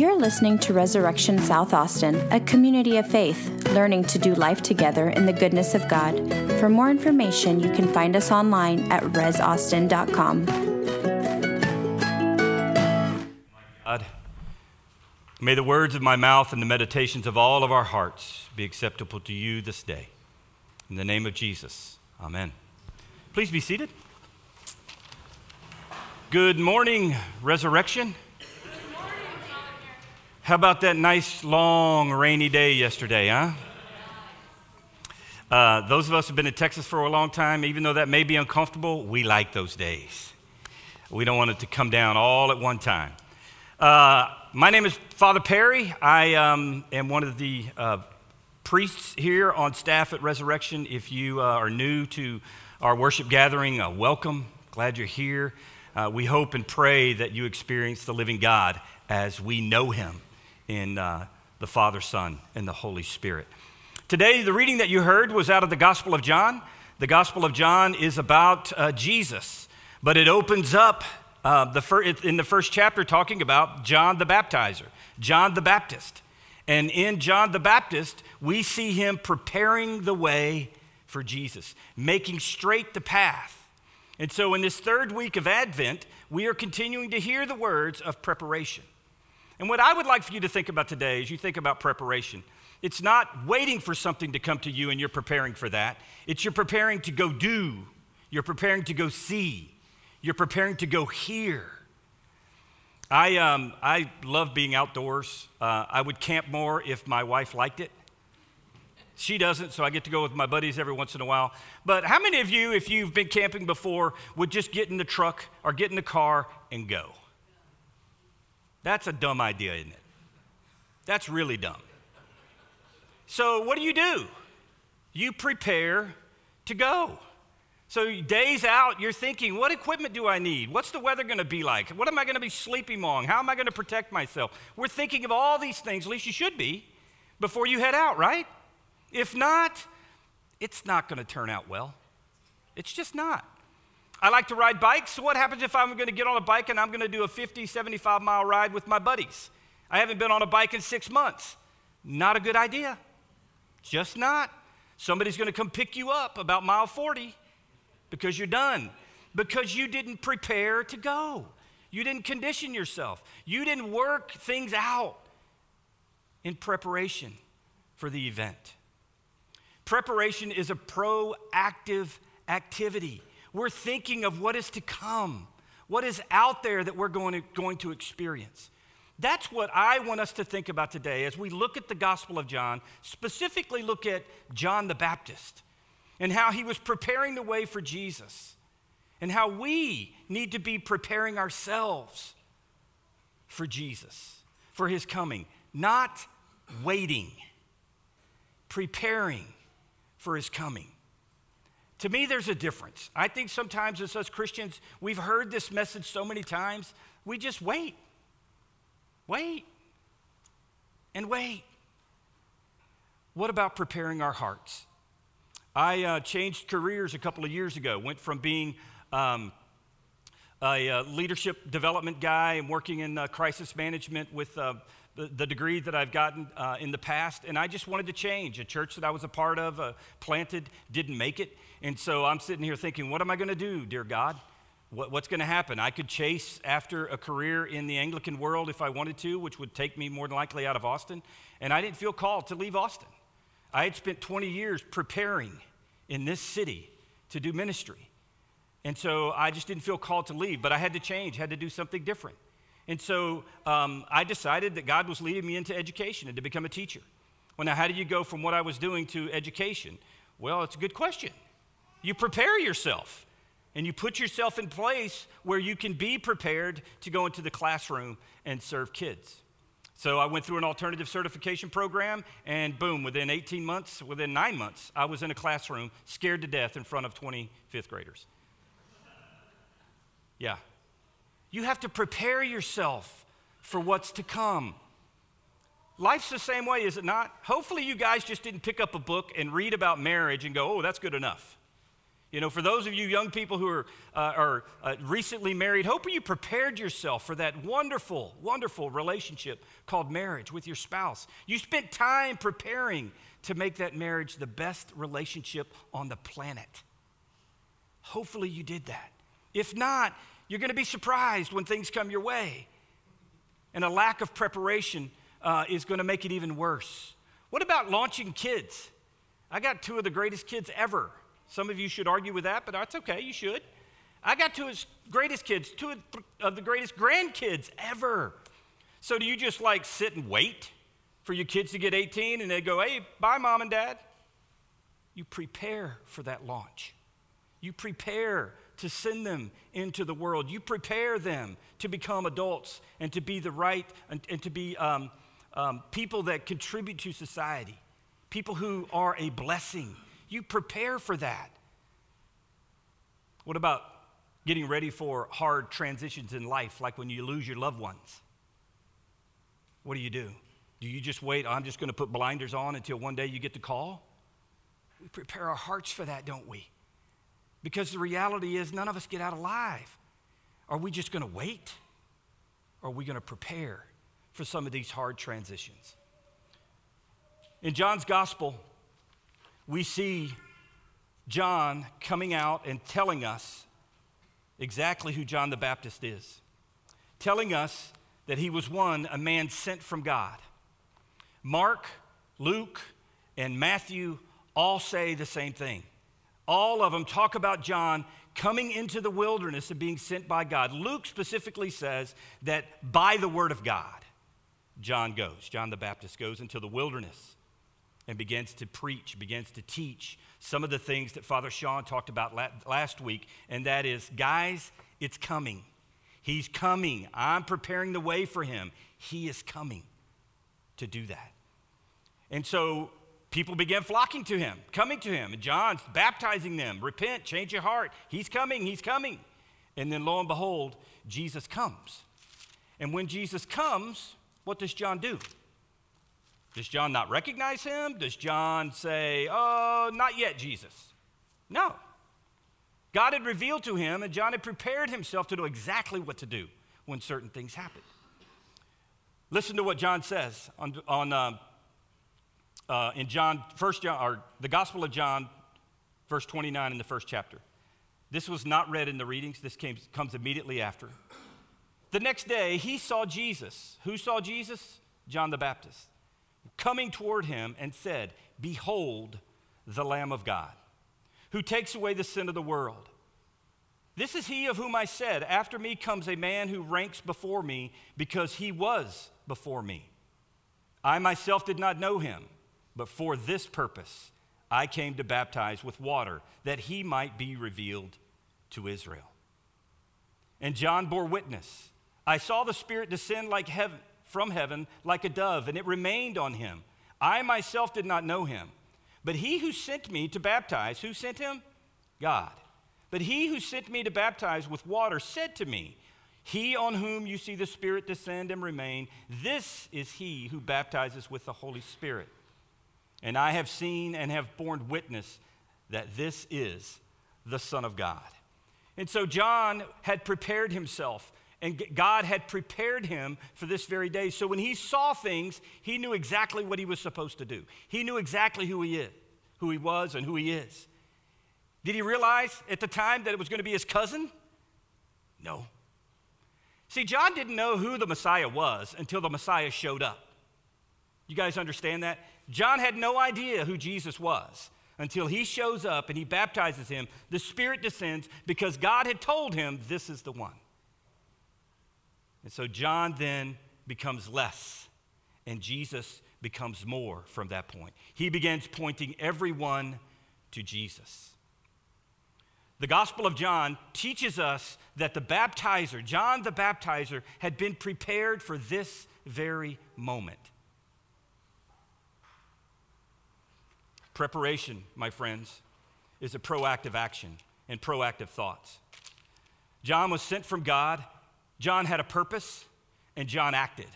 You're listening to Resurrection South Austin, a community of faith, learning to do life together in the goodness of God. For more information, you can find us online at resaustin.com. God, may the words of my mouth and the meditations of all of our hearts be acceptable to you this day. In the name of Jesus, amen. Please be seated. Good morning, Resurrection. How about that nice, long, rainy day yesterday, huh? Uh, those of us who've been in Texas for a long time, even though that may be uncomfortable, we like those days. We don't want it to come down all at one time. Uh, my name is Father Perry. I um, am one of the uh, priests here on staff at Resurrection. If you uh, are new to our worship gathering, uh, welcome. Glad you're here. Uh, we hope and pray that you experience the living God as we know him in uh, the Father, Son, and the Holy Spirit. Today, the reading that you heard was out of the Gospel of John. The Gospel of John is about uh, Jesus, but it opens up uh, the fir- in the first chapter talking about John the Baptizer, John the Baptist. And in John the Baptist, we see him preparing the way for Jesus, making straight the path. And so, in this third week of Advent, we are continuing to hear the words of preparation. And what I would like for you to think about today as you think about preparation, it's not waiting for something to come to you and you're preparing for that. It's you're preparing to go do, you're preparing to go see, you're preparing to go hear. I, um, I love being outdoors. Uh, I would camp more if my wife liked it. She doesn't, so I get to go with my buddies every once in a while. But how many of you, if you've been camping before, would just get in the truck or get in the car and go? That's a dumb idea, isn't it? That's really dumb. So, what do you do? You prepare to go. So, days out, you're thinking, what equipment do I need? What's the weather going to be like? What am I going to be sleeping on? How am I going to protect myself? We're thinking of all these things, at least you should be, before you head out, right? If not, it's not going to turn out well. It's just not. I like to ride bikes. What happens if I'm going to get on a bike and I'm going to do a 50, 75 mile ride with my buddies? I haven't been on a bike in six months. Not a good idea. Just not. Somebody's going to come pick you up about mile 40 because you're done, because you didn't prepare to go. You didn't condition yourself. You didn't work things out in preparation for the event. Preparation is a proactive activity. We're thinking of what is to come, what is out there that we're going to, going to experience. That's what I want us to think about today as we look at the Gospel of John, specifically look at John the Baptist and how he was preparing the way for Jesus and how we need to be preparing ourselves for Jesus, for his coming, not waiting, preparing for his coming. To me, there's a difference. I think sometimes as us Christians, we've heard this message so many times, we just wait. Wait. And wait. What about preparing our hearts? I uh, changed careers a couple of years ago, went from being um, a uh, leadership development guy and working in uh, crisis management with uh, the, degree that I've gotten uh, in the past, and I just wanted to change. A church that I was a part of, uh, planted, didn't make it. And so I'm sitting here thinking, what am I going to do, dear God? What, what's going to happen? I could chase after a career in the Anglican world if I wanted to, which would take me more than likely out of Austin. And I didn't feel called to leave Austin. I had spent 20 years preparing in this city to do ministry. And so I just didn't feel called to leave, but I had to change, had to do something different. And so um, I decided that God was leading me into education and to become a teacher. Well, now, how do you go from what I was doing to education? Well, it's a good question. You prepare yourself and you put yourself in place where you can be prepared to go into the classroom and serve kids. So I went through an alternative certification program, and boom, within 18 months, within nine months, I was in a classroom scared to death in front of 20 fifth graders. Yeah. You have to prepare yourself for what's to come. Life's the same way, is it not? Hopefully, you guys just didn't pick up a book and read about marriage and go, oh, that's good enough. You know, for those of you young people who are, uh, are uh, recently married, hope you prepared yourself for that wonderful, wonderful relationship called marriage with your spouse. You spent time preparing to make that marriage the best relationship on the planet. Hopefully, you did that. If not, you're going to be surprised when things come your way. And a lack of preparation uh, is going to make it even worse. What about launching kids? I got two of the greatest kids ever some of you should argue with that, but that's okay, you should. I got two of the greatest kids, two of the greatest grandkids ever. So do you just like sit and wait for your kids to get 18 and they go, hey, bye, mom and dad? You prepare for that launch. You prepare to send them into the world. You prepare them to become adults and to be the right and, and to be um, um, people that contribute to society, people who are a blessing you prepare for that. What about getting ready for hard transitions in life, like when you lose your loved ones? What do you do? Do you just wait? I'm just going to put blinders on until one day you get the call? We prepare our hearts for that, don't we? Because the reality is, none of us get out alive. Are we just going to wait? Or are we going to prepare for some of these hard transitions? In John's gospel, we see John coming out and telling us exactly who John the Baptist is, telling us that he was one, a man sent from God. Mark, Luke, and Matthew all say the same thing. All of them talk about John coming into the wilderness and being sent by God. Luke specifically says that by the word of God, John goes. John the Baptist goes into the wilderness and begins to preach, begins to teach some of the things that Father Sean talked about last week, and that is, guys, it's coming. He's coming. I'm preparing the way for him. He is coming to do that. And so people began flocking to him, coming to him, and John's baptizing them. Repent, change your heart. He's coming, he's coming. And then lo and behold, Jesus comes. And when Jesus comes, what does John do? Does John not recognize him? Does John say, Oh, not yet, Jesus? No. God had revealed to him, and John had prepared himself to know exactly what to do when certain things happen. Listen to what John says on, on uh, uh, in John, first John, or the Gospel of John, verse 29 in the first chapter. This was not read in the readings. This came, comes immediately after. The next day, he saw Jesus. Who saw Jesus? John the Baptist coming toward him and said, Behold the Lamb of God, who takes away the sin of the world. This is he of whom I said, After me comes a man who ranks before me, because he was before me. I myself did not know him, but for this purpose I came to baptize with water, that he might be revealed to Israel. And John bore witness. I saw the Spirit descend like heaven from heaven like a dove, and it remained on him. I myself did not know him. But he who sent me to baptize, who sent him? God. But he who sent me to baptize with water said to me, He on whom you see the Spirit descend and remain, this is he who baptizes with the Holy Spirit. And I have seen and have borne witness that this is the Son of God. And so John had prepared himself and God had prepared him for this very day. So when he saw things, he knew exactly what he was supposed to do. He knew exactly who he is, who he was, and who he is. Did he realize at the time that it was going to be his cousin? No. See, John didn't know who the Messiah was until the Messiah showed up. You guys understand that? John had no idea who Jesus was until he shows up and he baptizes him. The Spirit descends because God had told him, This is the one. And so John then becomes less, and Jesus becomes more from that point. He begins pointing everyone to Jesus. The Gospel of John teaches us that the baptizer, John the baptizer, had been prepared for this very moment. Preparation, my friends, is a proactive action and proactive thoughts. John was sent from God John had a purpose, and John acted.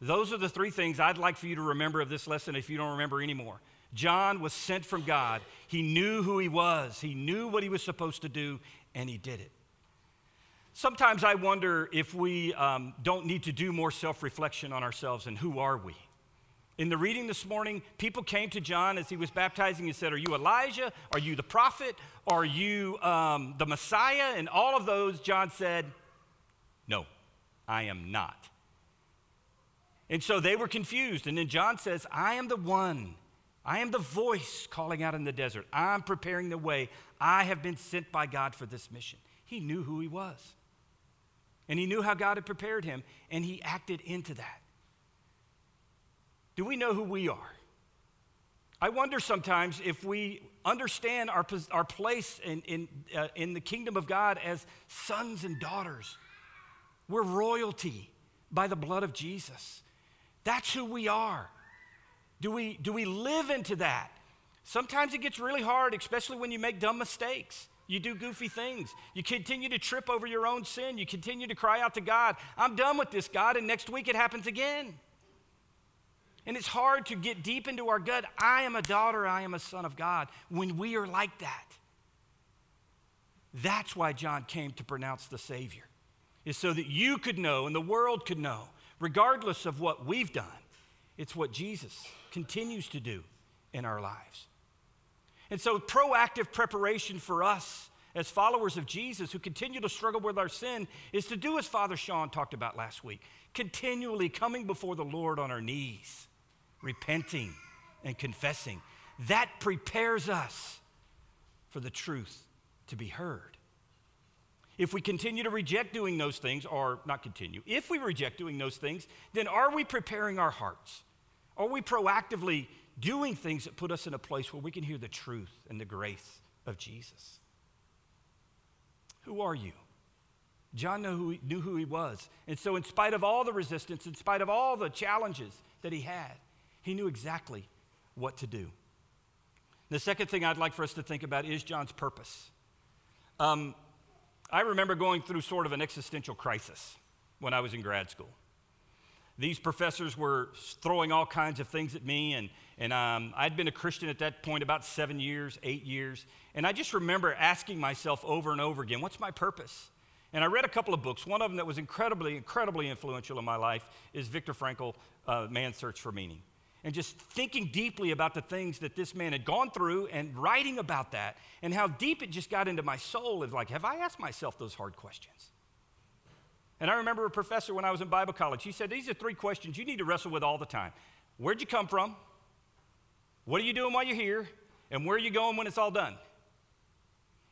Those are the three things I'd like for you to remember of this lesson if you don't remember anymore. John was sent from God. He knew who he was, he knew what he was supposed to do, and he did it. Sometimes I wonder if we um, don't need to do more self reflection on ourselves and who are we? In the reading this morning, people came to John as he was baptizing and said, Are you Elijah? Are you the prophet? Are you um, the Messiah? And all of those, John said, No, I am not. And so they were confused. And then John says, I am the one. I am the voice calling out in the desert. I'm preparing the way. I have been sent by God for this mission. He knew who he was. And he knew how God had prepared him, and he acted into that. Do we know who we are? I wonder sometimes if we understand our, our place in, in, uh, in the kingdom of God as sons and daughters. We're royalty by the blood of Jesus. That's who we are. Do we, do we live into that? Sometimes it gets really hard, especially when you make dumb mistakes. You do goofy things. You continue to trip over your own sin. You continue to cry out to God, I'm done with this, God, and next week it happens again. And it's hard to get deep into our gut. I am a daughter, I am a son of God when we are like that. That's why John came to pronounce the Savior, is so that you could know and the world could know, regardless of what we've done, it's what Jesus continues to do in our lives. And so, proactive preparation for us as followers of Jesus who continue to struggle with our sin is to do as Father Sean talked about last week continually coming before the Lord on our knees repenting and confessing. That prepares us for the truth to be heard. If we continue to reject doing those things, or not continue, if we reject doing those things, then are we preparing our hearts? Are we proactively doing things that put us in a place where we can hear the truth and the grace of Jesus? Who are you? John knew who, he, knew who he was. And so, in spite of all the resistance, in spite of all the challenges that he had, he knew exactly what to do. The second thing I'd like for us to think about is John's purpose. Um, I remember going through sort of an existential crisis when I was in grad school. These professors were throwing all kinds of things at me, and, and um, I'd been a Christian at that point about seven years, eight years. And I just remember asking myself over and over again, what's my purpose? And I read a couple of books. One of them that was incredibly, incredibly influential in my life is Viktor Frankl, uh, Man's Search for Meaning and just thinking deeply about the things that this man had gone through and writing about that and how deep it just got into my soul is like, have I asked myself those hard questions? And I remember a professor when I was in Bible college, he said, These are three questions you need to wrestle with all the time. Where'd you come from? What are you doing while you're here? And where are you going when it's all done?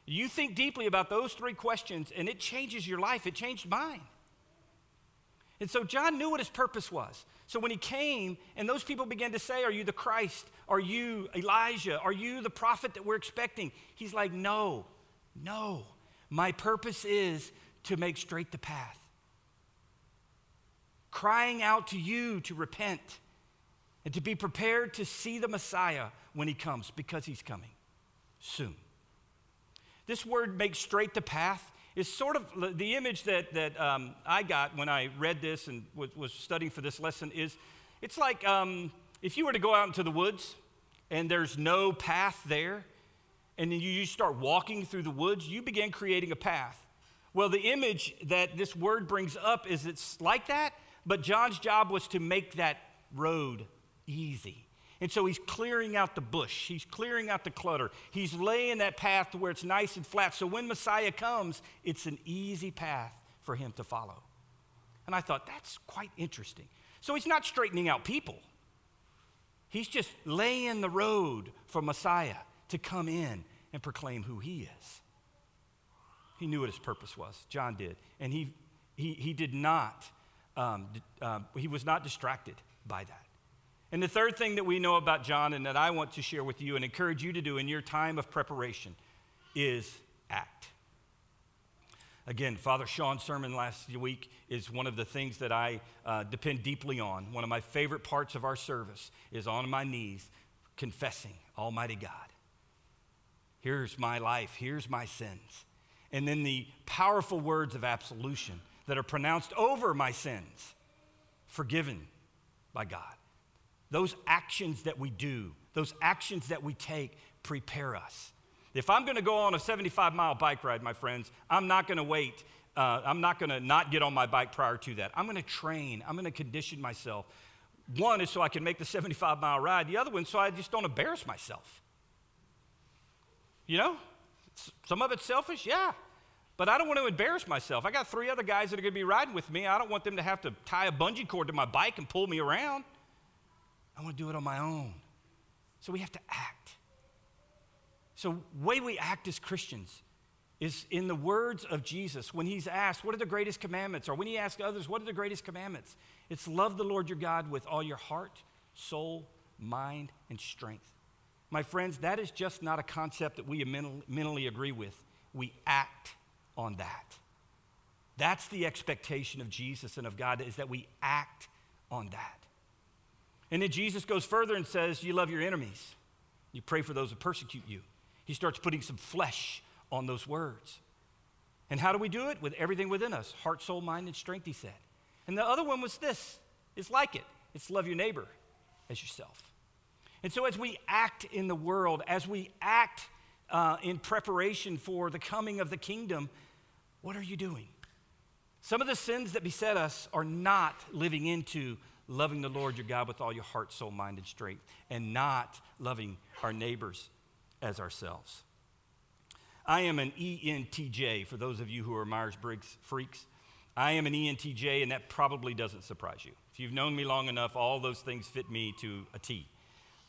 You think deeply about those three questions, and it changes your life. It changed mine. And so John knew what his purpose was. So when he came and those people began to say, Are you the Christ? Are you Elijah? Are you the prophet that we're expecting? He's like, No, no. My purpose is to make straight the path. Crying out to you to repent and to be prepared to see the Messiah when he comes because he's coming soon. This word, make straight the path, is sort of the image that, that um, I got when I read this and was, was studying for this lesson is it's like um, if you were to go out into the woods and there's no path there, and then you start walking through the woods, you begin creating a path. Well, the image that this word brings up is it's like that, but John's job was to make that road easy. And so he's clearing out the bush, he's clearing out the clutter, he's laying that path to where it's nice and flat. So when Messiah comes, it's an easy path for him to follow. And I thought, that's quite interesting. So he's not straightening out people, he's just laying the road for Messiah to come in and proclaim who he is. He knew what his purpose was. John did. And he, he, he did not, um, uh, he was not distracted by that. And the third thing that we know about John and that I want to share with you and encourage you to do in your time of preparation is act. Again, Father Sean's sermon last week is one of the things that I uh, depend deeply on. One of my favorite parts of our service is on my knees confessing, Almighty God, here's my life, here's my sins. And then the powerful words of absolution that are pronounced over my sins, forgiven by God. Those actions that we do, those actions that we take, prepare us. If I'm going to go on a 75 mile bike ride, my friends, I'm not going to wait. Uh, I'm not going to not get on my bike prior to that. I'm going to train. I'm going to condition myself. One is so I can make the 75 mile ride. The other one so I just don't embarrass myself. You know, some of it's selfish, yeah. But I don't want to embarrass myself. I got three other guys that are going to be riding with me. I don't want them to have to tie a bungee cord to my bike and pull me around. I want to do it on my own. So we have to act. So, way we act as Christians is in the words of Jesus when he's asked, What are the greatest commandments? Or when he asks others, What are the greatest commandments? It's love the Lord your God with all your heart, soul, mind, and strength. My friends, that is just not a concept that we mentally agree with. We act on that. That's the expectation of Jesus and of God is that we act on that. And then Jesus goes further and says, You love your enemies. You pray for those who persecute you. He starts putting some flesh on those words. And how do we do it? With everything within us heart, soul, mind, and strength, he said. And the other one was this it's like it it's love your neighbor as yourself. And so, as we act in the world, as we act uh, in preparation for the coming of the kingdom, what are you doing? Some of the sins that beset us are not living into loving the Lord your God with all your heart, soul, mind, and strength, and not loving our neighbors as ourselves. I am an ENTJ for those of you who are Myers Briggs freaks. I am an ENTJ, and that probably doesn't surprise you. If you've known me long enough, all those things fit me to a T.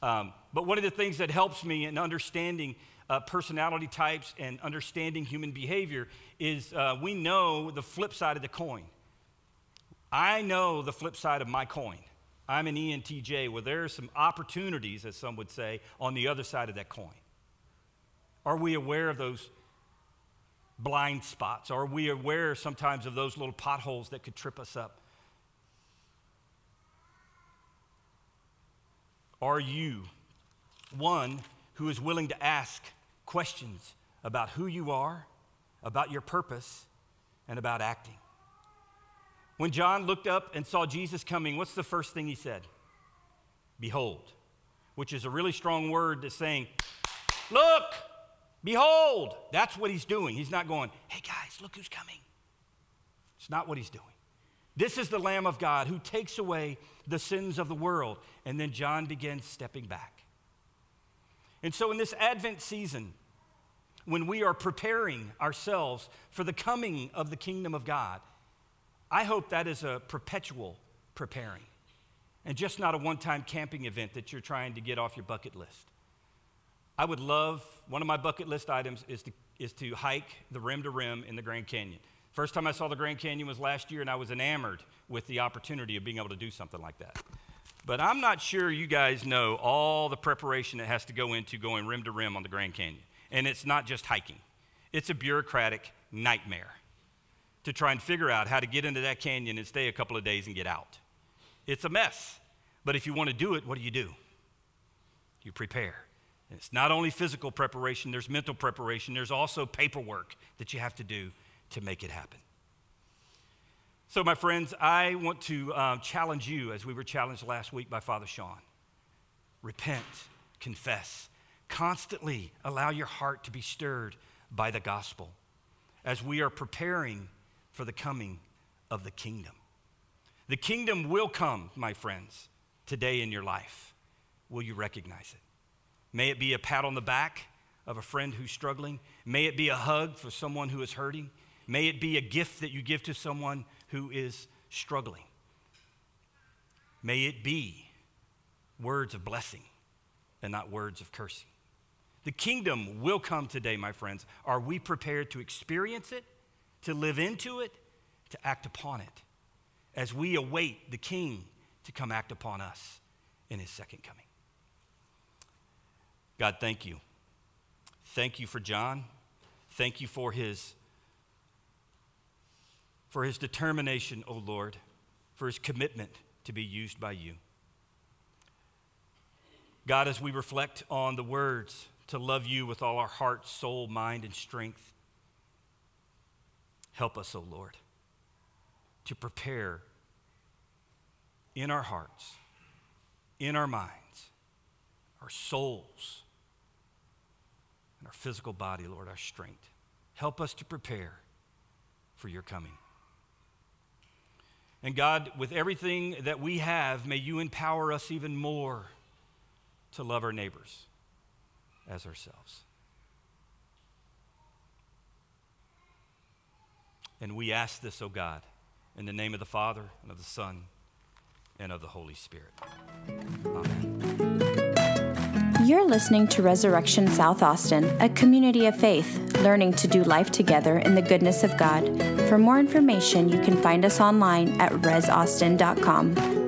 Um, but one of the things that helps me in understanding uh, personality types and understanding human behavior is uh, we know the flip side of the coin. I know the flip side of my coin. I'm an ENTJ where there are some opportunities, as some would say, on the other side of that coin. Are we aware of those blind spots? Are we aware sometimes of those little potholes that could trip us up? Are you one who is willing to ask questions about who you are, about your purpose, and about acting. When John looked up and saw Jesus coming, what's the first thing he said? Behold, which is a really strong word that's saying, Look, behold. That's what he's doing. He's not going, Hey guys, look who's coming. It's not what he's doing. This is the Lamb of God who takes away the sins of the world. And then John begins stepping back. And so, in this Advent season, when we are preparing ourselves for the coming of the kingdom of God, I hope that is a perpetual preparing and just not a one time camping event that you're trying to get off your bucket list. I would love, one of my bucket list items is to, is to hike the rim to rim in the Grand Canyon. First time I saw the Grand Canyon was last year, and I was enamored with the opportunity of being able to do something like that. But I'm not sure you guys know all the preparation that has to go into going rim to rim on the Grand Canyon. And it's not just hiking, it's a bureaucratic nightmare to try and figure out how to get into that canyon and stay a couple of days and get out. It's a mess. But if you want to do it, what do you do? You prepare. And it's not only physical preparation, there's mental preparation, there's also paperwork that you have to do to make it happen. So, my friends, I want to um, challenge you as we were challenged last week by Father Sean. Repent, confess, constantly allow your heart to be stirred by the gospel as we are preparing for the coming of the kingdom. The kingdom will come, my friends, today in your life. Will you recognize it? May it be a pat on the back of a friend who's struggling. May it be a hug for someone who is hurting. May it be a gift that you give to someone who is struggling. May it be words of blessing and not words of cursing. The kingdom will come today, my friends. Are we prepared to experience it, to live into it, to act upon it as we await the king to come act upon us in his second coming? God, thank you. Thank you for John. Thank you for his for his determination, O Lord, for his commitment to be used by you. God, as we reflect on the words to love you with all our heart, soul, mind, and strength, help us, O Lord, to prepare in our hearts, in our minds, our souls, and our physical body, Lord, our strength. Help us to prepare for your coming. And God, with everything that we have, may you empower us even more to love our neighbors as ourselves. And we ask this, O oh God, in the name of the Father, and of the Son, and of the Holy Spirit. Amen. You're listening to Resurrection South Austin, a community of faith, learning to do life together in the goodness of God. For more information, you can find us online at resaustin.com.